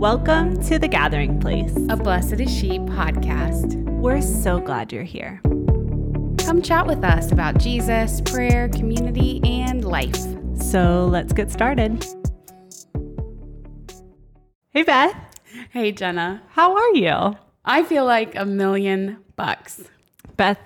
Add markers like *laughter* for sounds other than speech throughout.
Welcome to the Gathering Place. a Blessed is She podcast. We're so glad you're here. Come chat with us about Jesus, prayer, community, and life. So let's get started. Hey, Beth, Hey, Jenna. how are you? I feel like a million bucks. Beth,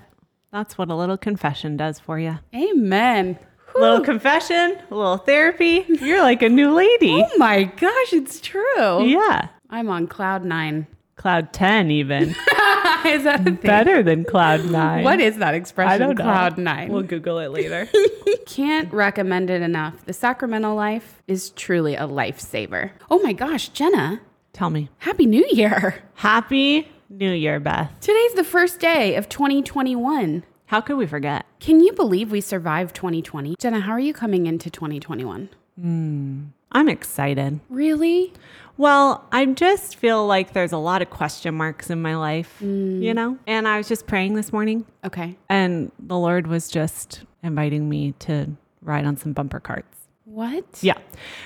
that's what a little confession does for you. Amen. A little confession, a little therapy. You're like a new lady. Oh my gosh, it's true. Yeah. I'm on cloud nine. Cloud 10, even. *laughs* is that a thing? Better than Cloud 9. What is that expression? I don't know. Cloud nine. We'll Google it later. *laughs* Can't recommend it enough. The sacramental life is truly a lifesaver. Oh my gosh, Jenna, Tell me. Happy New Year. Happy New Year, Beth. Today's the first day of 2021. How could we forget? Can you believe we survived 2020? Jenna, how are you coming into 2021? Hmm. I'm excited. Really? Well, I just feel like there's a lot of question marks in my life, hmm. you know? And I was just praying this morning, Okay. and the Lord was just inviting me to ride on some bumper carts. What? Yeah.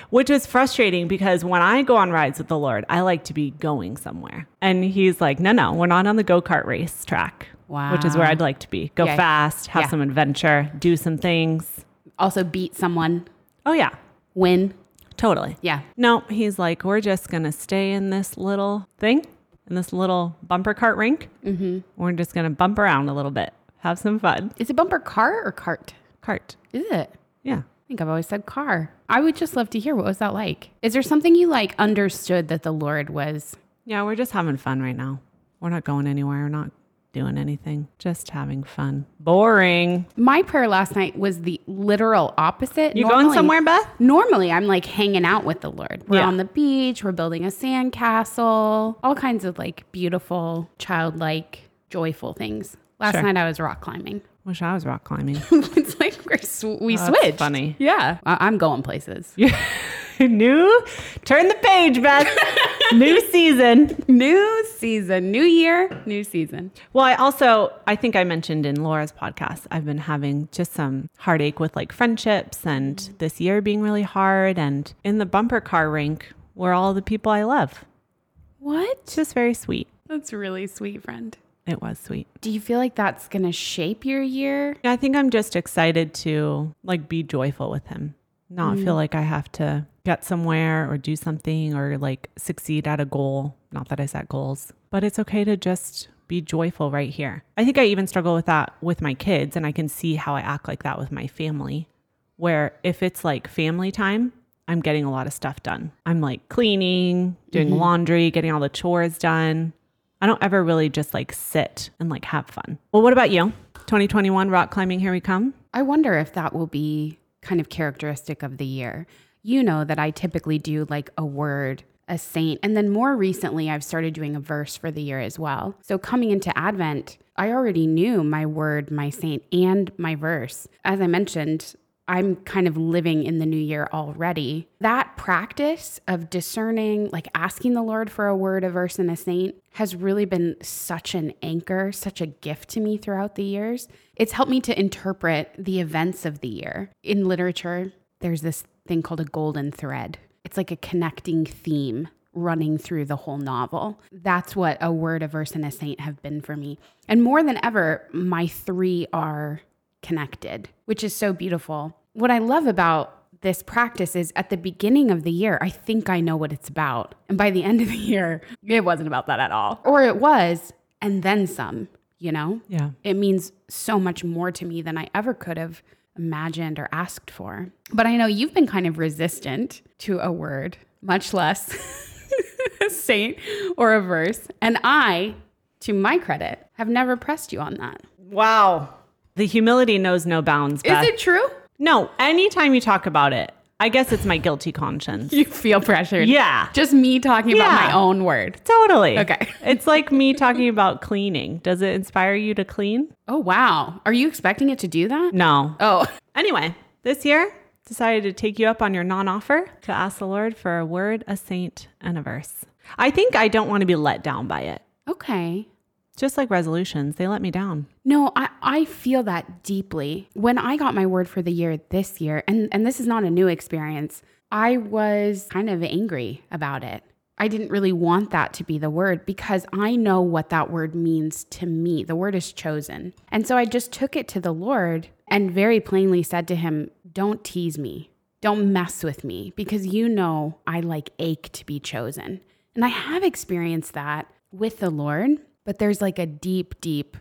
Which is frustrating because when I go on rides with the Lord, I like to be going somewhere. And He's like, no, no, we're not on the go kart race track. Which is where I'd like to be. Go Yeah. fast, have Yeah. some adventure, do some things. Also beat someone, Oh, yeah, win. totally. Yeah. No, he's like, we're just going to stay in this little thing, in this little bumper cart rink. Mm-hmm. We're just going to bump around a little bit, have some fun. Is it bumper car or cart? Cart. Is it? Yeah. I think I've always said car. I would just love to hear what was that like? Is there something you like understood that the Lord was? Yeah, we're just having fun right now. We're not going anywhere. We're not doing anything. Just having fun. Boring. My prayer last night was the literal opposite. You going somewhere, Beth? Normally, I'm like hanging out with the Lord. We're Yeah. on the beach, we're building a sand castle, all kinds of like beautiful, childlike, joyful things. Last Sure. night I was rock climbing. Wish I was rock climbing. *laughs* it's like we're sw- we Oh, switched. funny. Yeah, I- I'm going places. *laughs* New. Turn the page, Beth. *laughs* New season. New season, new year, new season. Well, I also, I think I mentioned in Laura's podcast, I've been having just some heartache with like friendships and this year being really hard. And in the bumper car rink were all the people I love. What? Just very sweet. That's really sweet, friend. It was sweet. Do you feel like that's gonna shape your year? Yeah, I think I'm just excited to like be joyful with him, not feel mm. like I have to get somewhere or do something or like succeed at a goal. Not that I set goals, but it's okay to just be joyful right here. I think I even struggle with that with my kids, and I can see how I act like that with my family. Where if it's like family time, I'm getting a lot of stuff done. I'm like cleaning, doing mm-hmm. laundry, getting all the chores done. I don't ever really just like sit and like have fun. Well, what about you? 2021 rock climbing, here we come. I wonder if that will be kind of characteristic of the year. You know that I typically do like a word, a saint, and then more recently I've started doing a verse for the year as well. So coming into Advent, I already knew my word, my saint, and my verse. As I mentioned, I'm kind of living in the new year already. That practice of discerning, like asking the Lord for a word, a verse, and a saint has really been such an anchor, such a gift to me throughout the years. It's helped me to interpret the events of the year. In literature, there's this thing called a golden thread, it's like a connecting theme running through the whole novel. That's what a word, a verse, and a saint have been for me. And more than ever, my three are connected, which is so beautiful. What I love about this practice is at the beginning of the year, I think I know what it's about. And by the *laughs* end of the year, it wasn't about that at all. Or it was, and then some, you know? Yeah. It means so much more to me than I ever could have imagined or asked for. But I know you've been kind of resistant to a word, much less a *laughs* saint or a verse. And I, to my credit, have never pressed you on that. Wow. The humility knows no bounds. Beth. Is it true? No, anytime you talk about it, I guess it's my guilty conscience. *laughs* You feel pressured. Yeah. Just me talking about my own word. Totally. Okay. *laughs* it's like me talking about cleaning. Does it inspire you to clean? Oh, wow. Are you expecting it to do that? No. Oh, *laughs* Anyway, this year, decided to take you up on your non offer to ask the Lord for a word, a saint, and a verse. I think I don't want to be let down by it. okay. Just like resolutions, they let me down. No, I, I feel that deeply. When I got my word for the year this year, and, and this is not a new experience, I was kind of angry about it. I didn't really want that to be the word because I know what that word means to me. The word is chosen. And so I just took it to the Lord and very plainly said to him, Don't tease me. Don't mess with me because you know I like ache to be chosen. And I have experienced that with the Lord, but there's like a deep, deep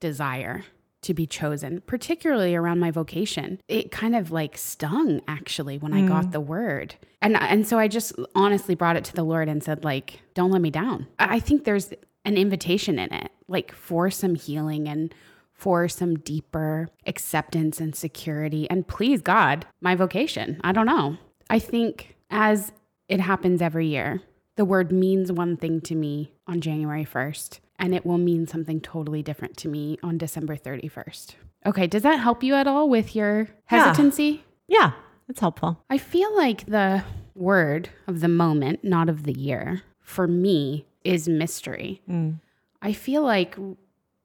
desire to be chosen, particularly around my vocation. It kind of like stung actually when I got mm. the word. And and so I just honestly brought it to the Lord and said like, don't let me down. I I think there's an invitation in it, like for some healing and for some deeper acceptance and security and please God, my vocation. I don't know. I think as it happens every year, the word means one thing to me on January 1st, and it will mean something totally different to me on December 31st. Okay, does that help you at all with your hesitancy? Yeah, it's helpful. I feel like the word of the moment, not of the year, for me is mystery. Mm. I feel like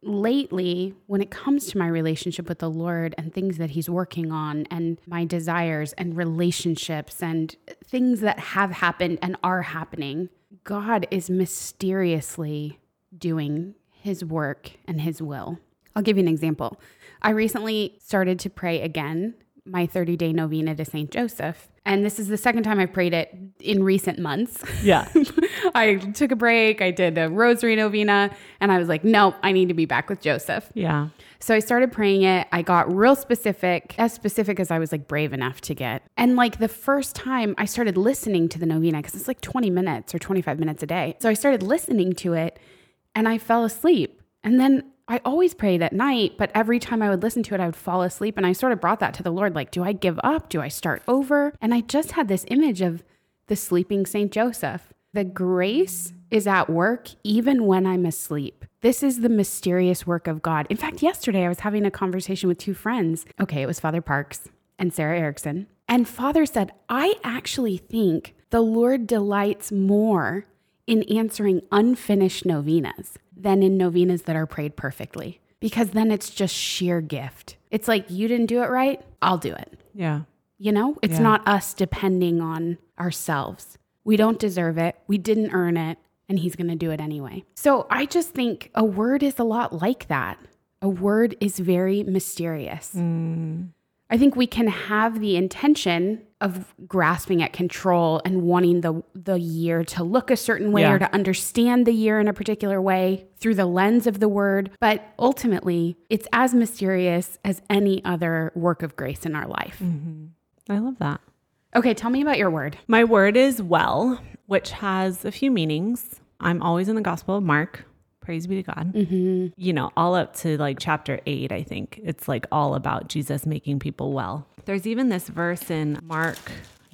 lately, when it comes to my relationship with the Lord and things that He's working on, and my desires and relationships and things that have happened and are happening, God is mysteriously doing His work and His will. I'll give you an example. I recently started to pray again my 30 day novena to St. Joseph. And this is the second time I've prayed it in recent months. Yeah. *laughs* I took a break, I did a rosary novena, and I was like, nope, I need to be back with Joseph. Yeah. So I started praying it. I got real specific, as specific as I was like brave enough to get. And like the first time I started listening to the novena, because it's like 20 minutes or 25 minutes a day. So I started listening to it and I fell asleep. And then I always prayed at night, but every time I would listen to it, I would fall asleep. And I sort of brought that to the Lord like, do I give up? Do I start over? And I just had this image of the sleeping St. Joseph. The grace is at work even when I'm asleep. This is the mysterious work of God. In fact, yesterday I was having a conversation with two friends. Okay, it was Father Parks and Sarah Erickson. And Father said, I actually think the Lord delights more in answering unfinished novenas than in novenas that are prayed perfectly, because then it's just sheer gift. It's like, you didn't do it right, I'll do it. Yeah. You know, it's Yeah. not us depending on ourselves. We don't deserve it. We didn't earn it, and he's going to do it anyway. So I just think a word is a lot like that. A word is very mysterious. Mm. I think we can have the intention of grasping at control and wanting the the year to look a certain way Yeah. or to understand the year in a particular way through the lens of the word, but ultimately, it's as mysterious as any other work of grace in our life. Mm-hmm. I love that. Okay, tell me about your word. My word is well, which has a few meanings. I'm always in the Gospel of Mark. Praise be to God. Mm-hmm. You know, all up to like chapter eight, I think it's like all about Jesus making people well. There's even this verse in Mark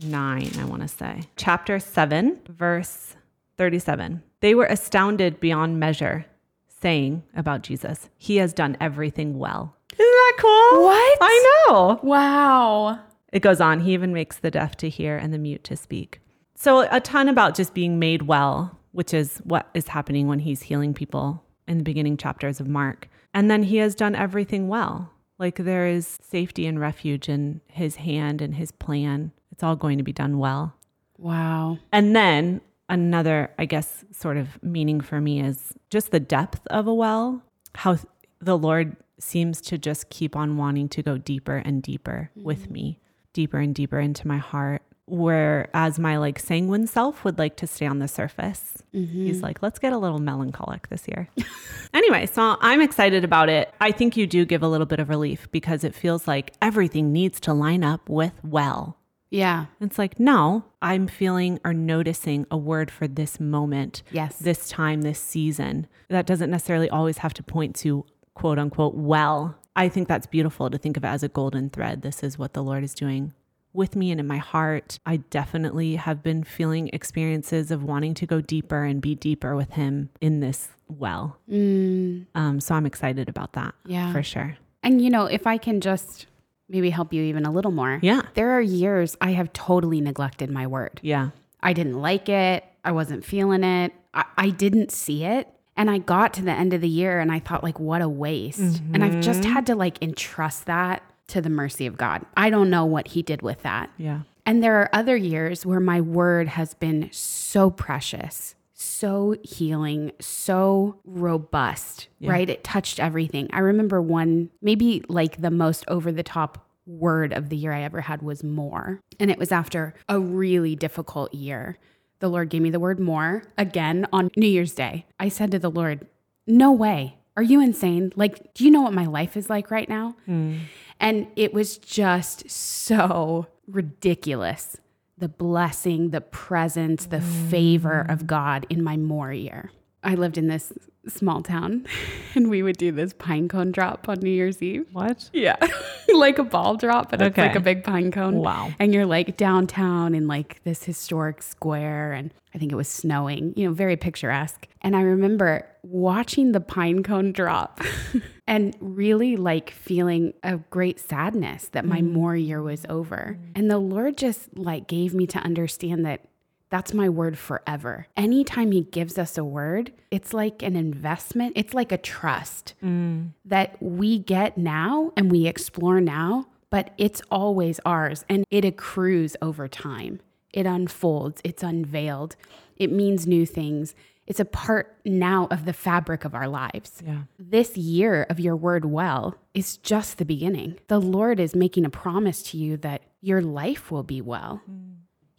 9, I want to say, chapter 7, verse 37. They were astounded beyond measure, saying about Jesus, He has done everything well. Isn't that cool? What? I know. Wow. It goes on. He even makes the deaf to hear and the mute to speak. So, a ton about just being made well, which is what is happening when he's healing people in the beginning chapters of Mark. And then he has done everything well. Like there is safety and refuge in his hand and his plan. It's all going to be done well. Wow. And then another, I guess, sort of meaning for me is just the depth of a well, how the Lord seems to just keep on wanting to go deeper and deeper with mm-hmm. me, deeper and deeper into my heart. Whereas my like sanguine self would like to stay on the surface. Mm-hmm. He's like, let's get a little melancholic this year. *laughs* anyway, so I'm excited about it. I think you do give a little bit of relief because it feels like everything needs to line up with well. Yeah. It's like, no, I'm feeling or noticing a word for this moment, Yes. this time, this season. That doesn't necessarily always have to point to quote unquote well. I think that's beautiful to think of it as a golden thread. This is what the Lord is doing with me and in my heart. I definitely have been feeling experiences of wanting to go deeper and be deeper with Him in this well. Mm, Um, so I'm excited about that yeah. for sure. And you know, if I can just maybe help you even a little more. Yeah. There are years I have totally neglected my word. Yeah. I didn't like it. I wasn't feeling it. I, I didn't see it. And I got to the end of the year and I thought, like, what a waste. And I've just had to like entrust that to the mercy of God. I don't know what he did with that. Yeah. And there are other years where my word has been so precious, so healing, so robust, Yeah. right? It touched everything. I remember one, maybe like the most over the top word of the year I ever had was more. And it was after a really difficult year. The Lord gave me the word more again on New Year's Day. I said to the Lord, No way. Are you insane? Like, do you know what my life is like right now? Hmm. And it was just so ridiculous. The blessing, the presence, the favor of God in my more year. I lived in this small town *laughs* and we would do this pine cone drop on New Year's Eve. What? Yeah. *laughs* like a ball drop, but it's like a big pine cone. Wow. And you're like downtown in like this historic square. And I think it was snowing, you know, very picturesque. And I remember watching the pine cone drop *laughs* and really like feeling a great sadness that my mm. more year was over. And the Lord just like gave me to understand that that's my word forever. Anytime he gives us a word, it's like an investment, it's like a trust mm. that we get now and we explore now, but it's always ours and it accrues over time. It unfolds, it's unveiled, it means new things. It's a part now of the fabric of our lives. Yeah. This year of your word well is just the beginning. The Lord is making a promise to you that your life will be well. Mm.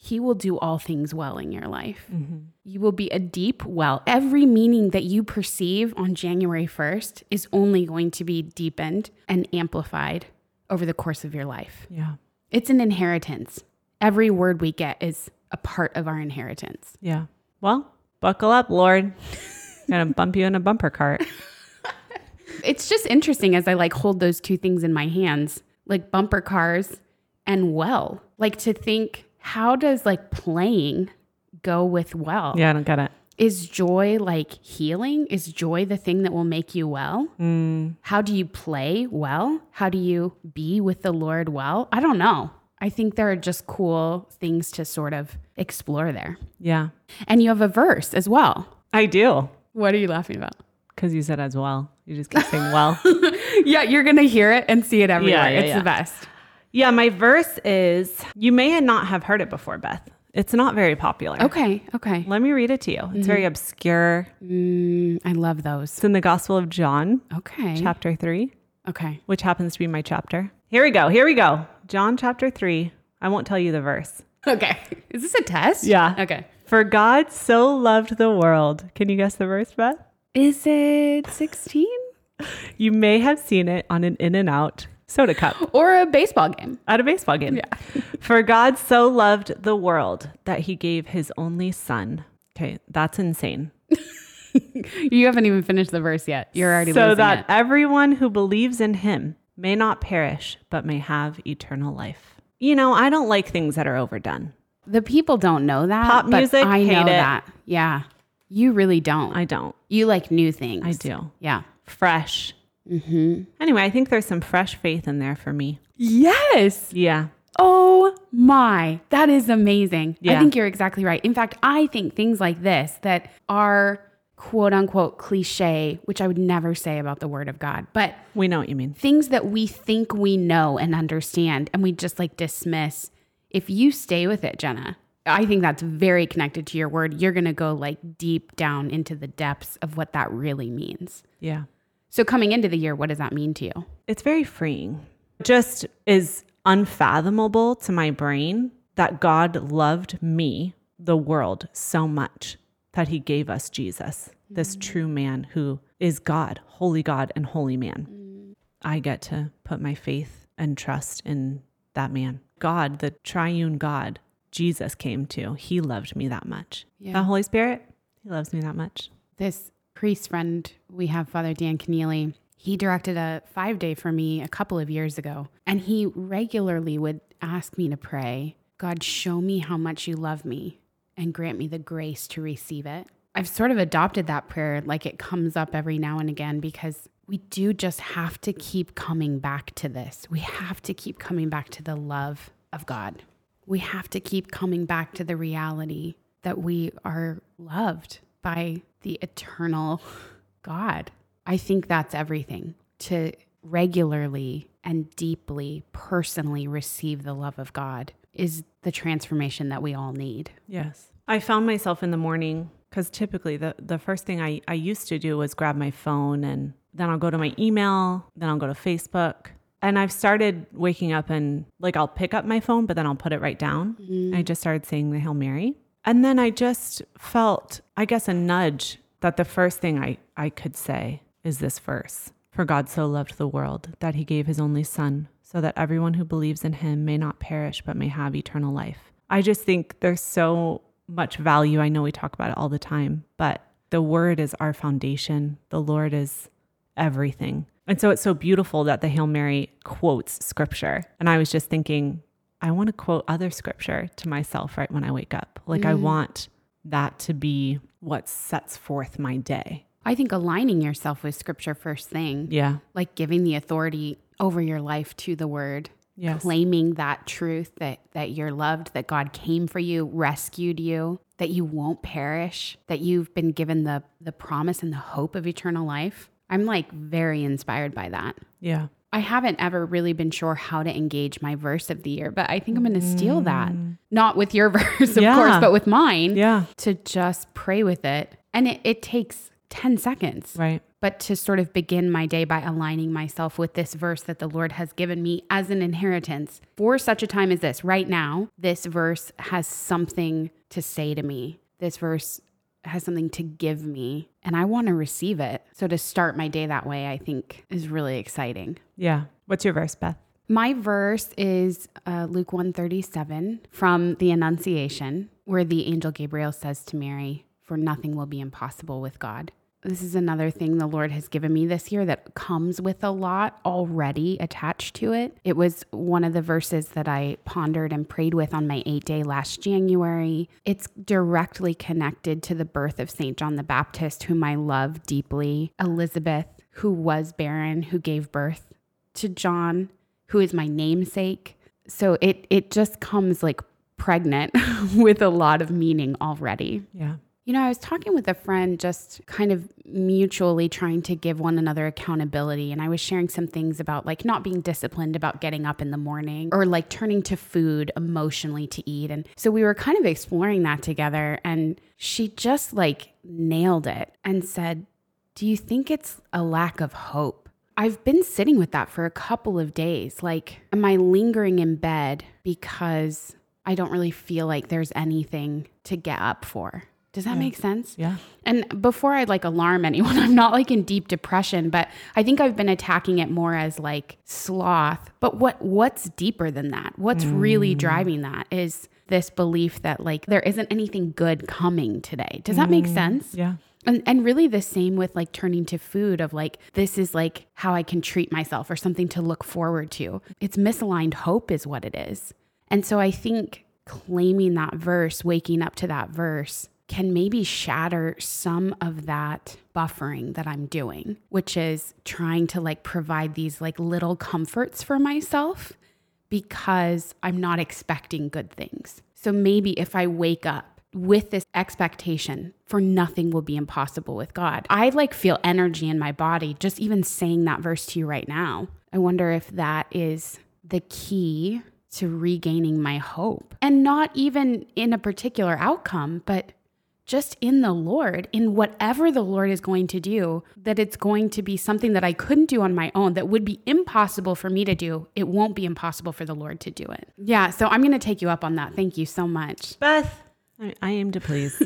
He will do all things well in your life. Mm-hmm. You will be a deep well. Every meaning that you perceive on January 1st is only going to be deepened and amplified over the course of your life. Yeah. It's an inheritance. Every word we get is a part of our inheritance. Yeah. Well, buckle up, Lord. Gonna *laughs* bump you in a bumper cart. It's just interesting as I like hold those two things in my hands, like bumper cars and well. Like to think, how does like playing go with well? Yeah, I don't get it. Is joy like healing? Is joy the thing that will make you well? Mm. How do you play well? How do you be with the Lord well? I don't know. I think there are just cool things to sort of explore there. Yeah. And you have a verse as well. I do. What are you laughing about? Because you said as well. You just keep saying well. *laughs* yeah, you're going to hear it and see it everywhere. Yeah, yeah, it's yeah. the best. Yeah, my verse is you may not have heard it before, Beth. It's not very popular. Okay, okay. Let me read it to you. It's very obscure. Mm, I love those. It's in the Gospel of John, Okay. chapter 3, Okay. which happens to be my chapter. Here we go. Here we go. John chapter 3. I won't tell you the verse. Okay. *laughs* Is this a test? Yeah. Okay. For God so loved the world. Can you guess the verse, Beth? Is it 16? *laughs* You may have seen it on an In-N-Out soda cup Or a baseball game? at a baseball game. Yeah. *laughs* For God so loved the world that he gave his only son. Okay, that's insane. *laughs* You haven't even finished the verse yet. You're already so that it. everyone who believes in him may not perish, but may have eternal life. You know, I don't like things that are overdone. The people don't know that. Pop but music, I hate know it. that. Yeah. You really don't. I don't. you like new things. I do. Yeah. Fresh. Mm-hmm. Anyway, I think there's some fresh faith in there for me. Yes. Yeah. Oh my, that is amazing. I think you're exactly right. In fact, I think things like this that are quote unquote cliche, which I would never say about the word of God, but We know what you mean. things that we think we know and understand and we just like dismiss. If you stay with it, Jenna, I think that's very connected to your word. You're going to go like deep down into the depths of what that really means. Yeah. So, coming into the year, what does that mean to you? It's very freeing. It just is unfathomable to my brain that God loved me, the world, so much that he gave us Jesus, this mm. true man who is God, holy God, and holy man. Mm. I get to put my faith and trust in that man. God, the triune God, Jesus came to. He loved me that much. Yeah. The Holy Spirit, he loves me that much. this priest friend we have, Father Dan Keneally, he directed a five day for me a couple of years ago. And he regularly would ask me to pray, God, show me how much you love me and grant me the grace to receive it. I've sort of adopted that prayer like it comes up every now and again because we do just have to keep coming back to this. We have to keep coming back to the love of God. We have to keep coming back to the reality that we are loved by the eternal God. I think that's everything to regularly and deeply personally receive the love of God is the transformation that we all need. Yes. I found myself in the morning because typically the, the first thing I, I used to do was grab my phone and then I'll go to my email, then I'll go to Facebook. And I've started waking up and like I'll pick up my phone, but then I'll put it right down. Mm-hmm. I just started saying the Hail Mary. And then I just felt, I guess, a nudge that the first thing I, I could say is this verse For God so loved the world that he gave his only Son, so that everyone who believes in him may not perish but may have eternal life. I just think there's so much value. I know we talk about it all the time, but the word is our foundation. The Lord is everything. And so it's so beautiful that the Hail Mary quotes scripture. And I was just thinking, I want to quote other scripture to myself right when I wake up. Like, I mm. want that to be what sets forth my day. I think aligning yourself with scripture first thing, Yeah. like giving the authority over your life to the word, Yes. claiming that truth that that you're loved, that God came for you, rescued you, that you won't perish, that you've been given the the promise and the hope of eternal life. I'm like very inspired by that. Yeah. I haven't ever really been sure how to engage my verse of the year, but I think I'm going to steal that. Mm. Not with your *laughs* verse, of Yeah. course, but with mine Yeah. to just pray with it. And it, it takes 10 seconds Right. but to sort of begin my day by aligning myself with this verse that the Lord has given me as an inheritance for such a time as this. Right now, this verse has something to say to me. This verse has something to give me, and I want to receive it. So to start my day that way, I think is really exciting. Yeah. What's your verse, Beth? My verse is uh, Luke 137 from the Annunciation, where the angel Gabriel says to Mary, For nothing will be impossible with God. This is another thing the Lord has given me this year that comes with a lot already attached to it. It was one of the verses that I pondered and prayed with on my eight day last January. It's directly connected to the birth of St. John the Baptist, whom I love deeply, Elizabeth, who was barren, who gave birth to John, who is my namesake. So it it just comes like pregnant *laughs* with a lot of meaning already. Yeah. You know, I was talking with a friend just kind of mutually trying to give one another accountability. And I was sharing some things about like not being disciplined about getting up in the morning or like turning to food emotionally to eat. And so we were kind of exploring that together. And she just like nailed it and said, Do you think it's a lack of hope? I've been sitting with that for a couple of days. Like, am I lingering in bed because I don't really feel like there's anything to get up for? Does that make sense? Yeah. And before I like alarm *laughs* anyone, I'm not like in deep depression, but I think I've been attacking it more as like sloth. But what what's deeper than that? What's really mm. driving that is this belief that like there isn't anything good coming today. Does that make mm. sense? Yeah. And, and really the same with like turning to food of like this is like how I can treat myself or something to look forward to. It's misaligned hope is what it is. And so I think claiming that verse, waking up to that verse can maybe shatter some of that buffering that I'm doing, which is trying to like provide these like little comforts for myself because I'm not expecting good things. So maybe if I wake up with this expectation for nothing will be impossible with God, I like feel energy in my body just even saying that verse to you right now. I wonder if that is the key to regaining my hope and not even in a particular outcome, but just in the Lord, in whatever the Lord is going to do, that it's going to be something that I couldn't do on my own, that would be impossible for me to do. It won't be impossible for the Lord to do it. Yeah, so I'm going to take you up on that. Thank you so much. Beth, I, I aim to please.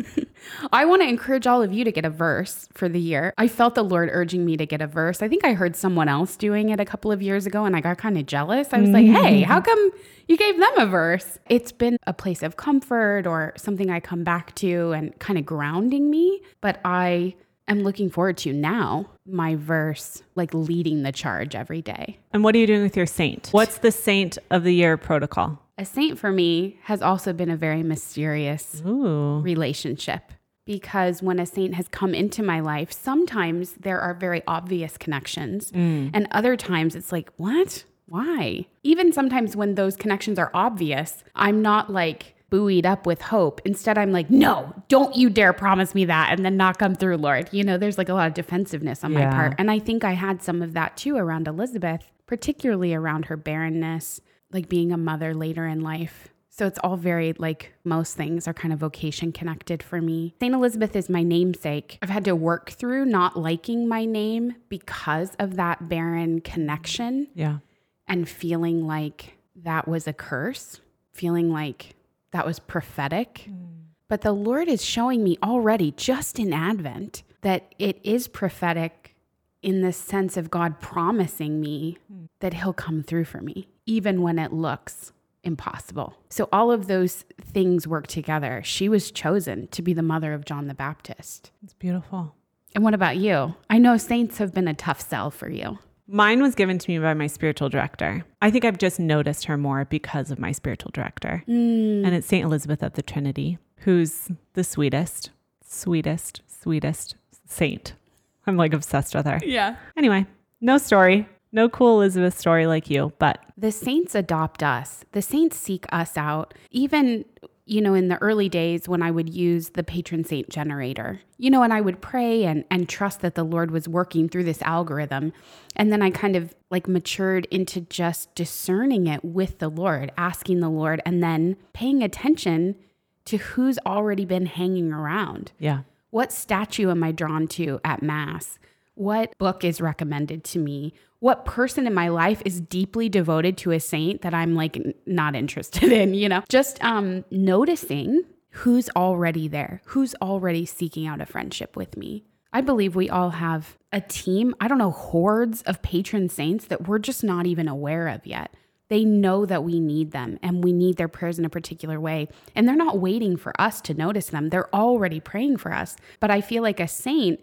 *laughs* I want to encourage all of you to get a verse for the year. I felt the Lord urging me to get a verse. I think I heard someone else doing it a couple of years ago and I got kind of jealous. I was like, mm-hmm. hey, how come you gave them a verse? It's been a place of comfort or something I come back to and kind of grounding me. But I am looking forward to now my verse, like leading the charge every day. and what are you doing with your saint? What's the saint of the year protocol? A saint for me has also been a very mysterious Ooh. relationship because when a saint has come into my life, sometimes there are very obvious connections, mm. and other times it's like, what? Why? Even sometimes when those connections are obvious, I'm not like buoyed up with hope. Instead, I'm like, no, don't you dare promise me that and then not come through, Lord. You know, there's like a lot of defensiveness on my part. And I think I had some of that too around Elizabeth, particularly around her barrenness, like being a mother later in life. So it's all very like most things are kind of vocation connected for me. St. Elizabeth is my namesake. I've had to work through not liking my name because of that barren connection Yeah. and feeling like that was a curse, feeling like that was prophetic. Mm. But the Lord is showing me already, just in Advent, that it is prophetic in the sense of God promising me mm. that He'll come through for me, even when it looks impossible. So all of those things work together. She was chosen to be the mother of John the Baptist. It's beautiful. And what about you? I know saints have been a tough sell for you. Mine was given to me by my spiritual director. I think I've just noticed her more because of my spiritual director. Mm. And it's St. Elizabeth of the Trinity, who's the sweetest, sweetest, sweetest saint. I'm like obsessed with her. Yeah. Anyway, no story, no cool Elizabeth story like you, but The saints adopt us. The saints seek us out. Even, you know, in the early days when I would use the patron saint generator, you know, and I would pray and, and trust that the Lord was working through this algorithm. And then I kind of like matured into just discerning it with the Lord, asking the Lord, and then paying attention to who's already been hanging around. yeah. What statue am I drawn to at Mass? What book is recommended to me? What person in my life is deeply devoted to a saint that I'm like n- not interested *laughs* in, you know? Just um, noticing who's already there, who's already seeking out a friendship with me. I believe we all have a team, I don't know, hordes of patron saints that we're just not even aware of yet. They know that we need them and we need their prayers in a particular way. And they're not waiting for us to notice them, they're already praying for us. But I feel like a saint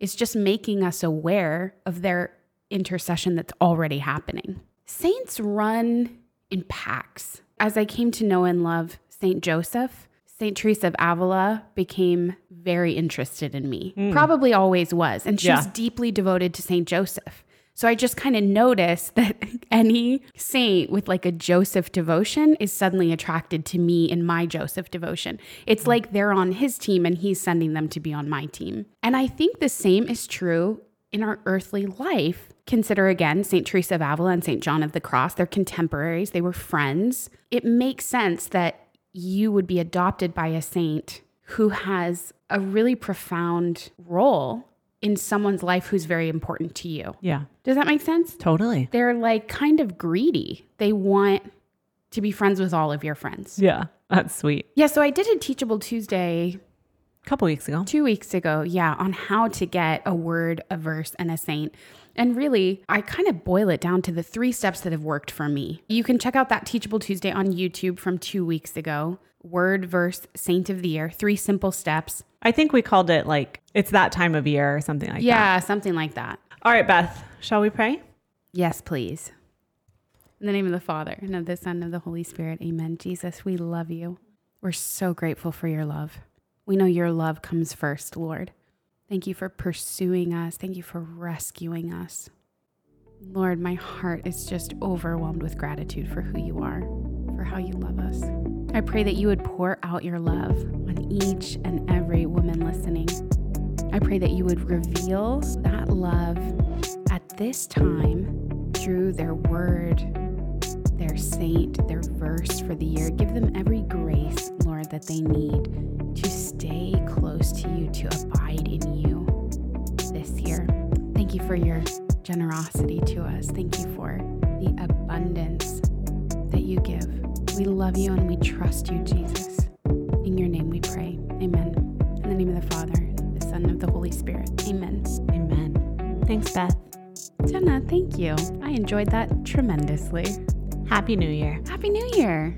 is just making us aware of their intercession that's already happening. Saints run in packs. As I came to know and love Saint Joseph, Saint Teresa of Avila became very interested in me. Hmm. Probably always was. And she was Yeah. deeply devoted to Saint Joseph. So I just kind of noticed that *laughs* any saint with like a Joseph devotion is suddenly attracted to me in my Joseph devotion. It's like they're on his team and he's sending them to be on my team. And I think the same is true in our earthly life. Consider again St. Teresa of Avila and St. John of the Cross. They're contemporaries, they were friends. It makes sense that you would be adopted by a saint who has a really profound role in someone's life who's very important to you. Yeah. Does that make sense? Totally. They're like kind of greedy. They want to be friends with all of your friends. Yeah. That's sweet. Yeah, so I did a Teachable Tuesday A couple weeks ago. two weeks ago, yeah, on how to get a word, a verse, and a saint. And really, I kind of boil it down to the three steps that have worked for me. You can check out that Teachable Tuesday on YouTube from two weeks ago. Word, verse, saint of the year, three simple steps. I think we called it like it's that time of year or something like that. Yeah, something like that. All right, Beth, shall we pray? Yes, please. In the name of the Father, and of the Son, and of the Holy Spirit. Amen. Jesus, we love you. We're so grateful for your love. We know your love comes first, Lord. Thank you for pursuing us. Thank you for rescuing us. Lord, my heart is just overwhelmed with gratitude for who you are, for how you love us. I pray that you would pour out your love on each and every woman listening. I pray that you would reveal that love at this time through their word, their saint, their verse for the year. Give them every grace, Lord, that they need to stay close to you, to abide in you this year. Thank you for your generosity to us. Thank you for the abundance that you give. We love you and we trust you, Jesus. In your name we pray. Amen. In the name of the Father, and the Son, of the Holy Spirit. Amen. Amen. Thanks, Beth. Jenna, thank you. I enjoyed that tremendously. Happy New Year. Happy New Year.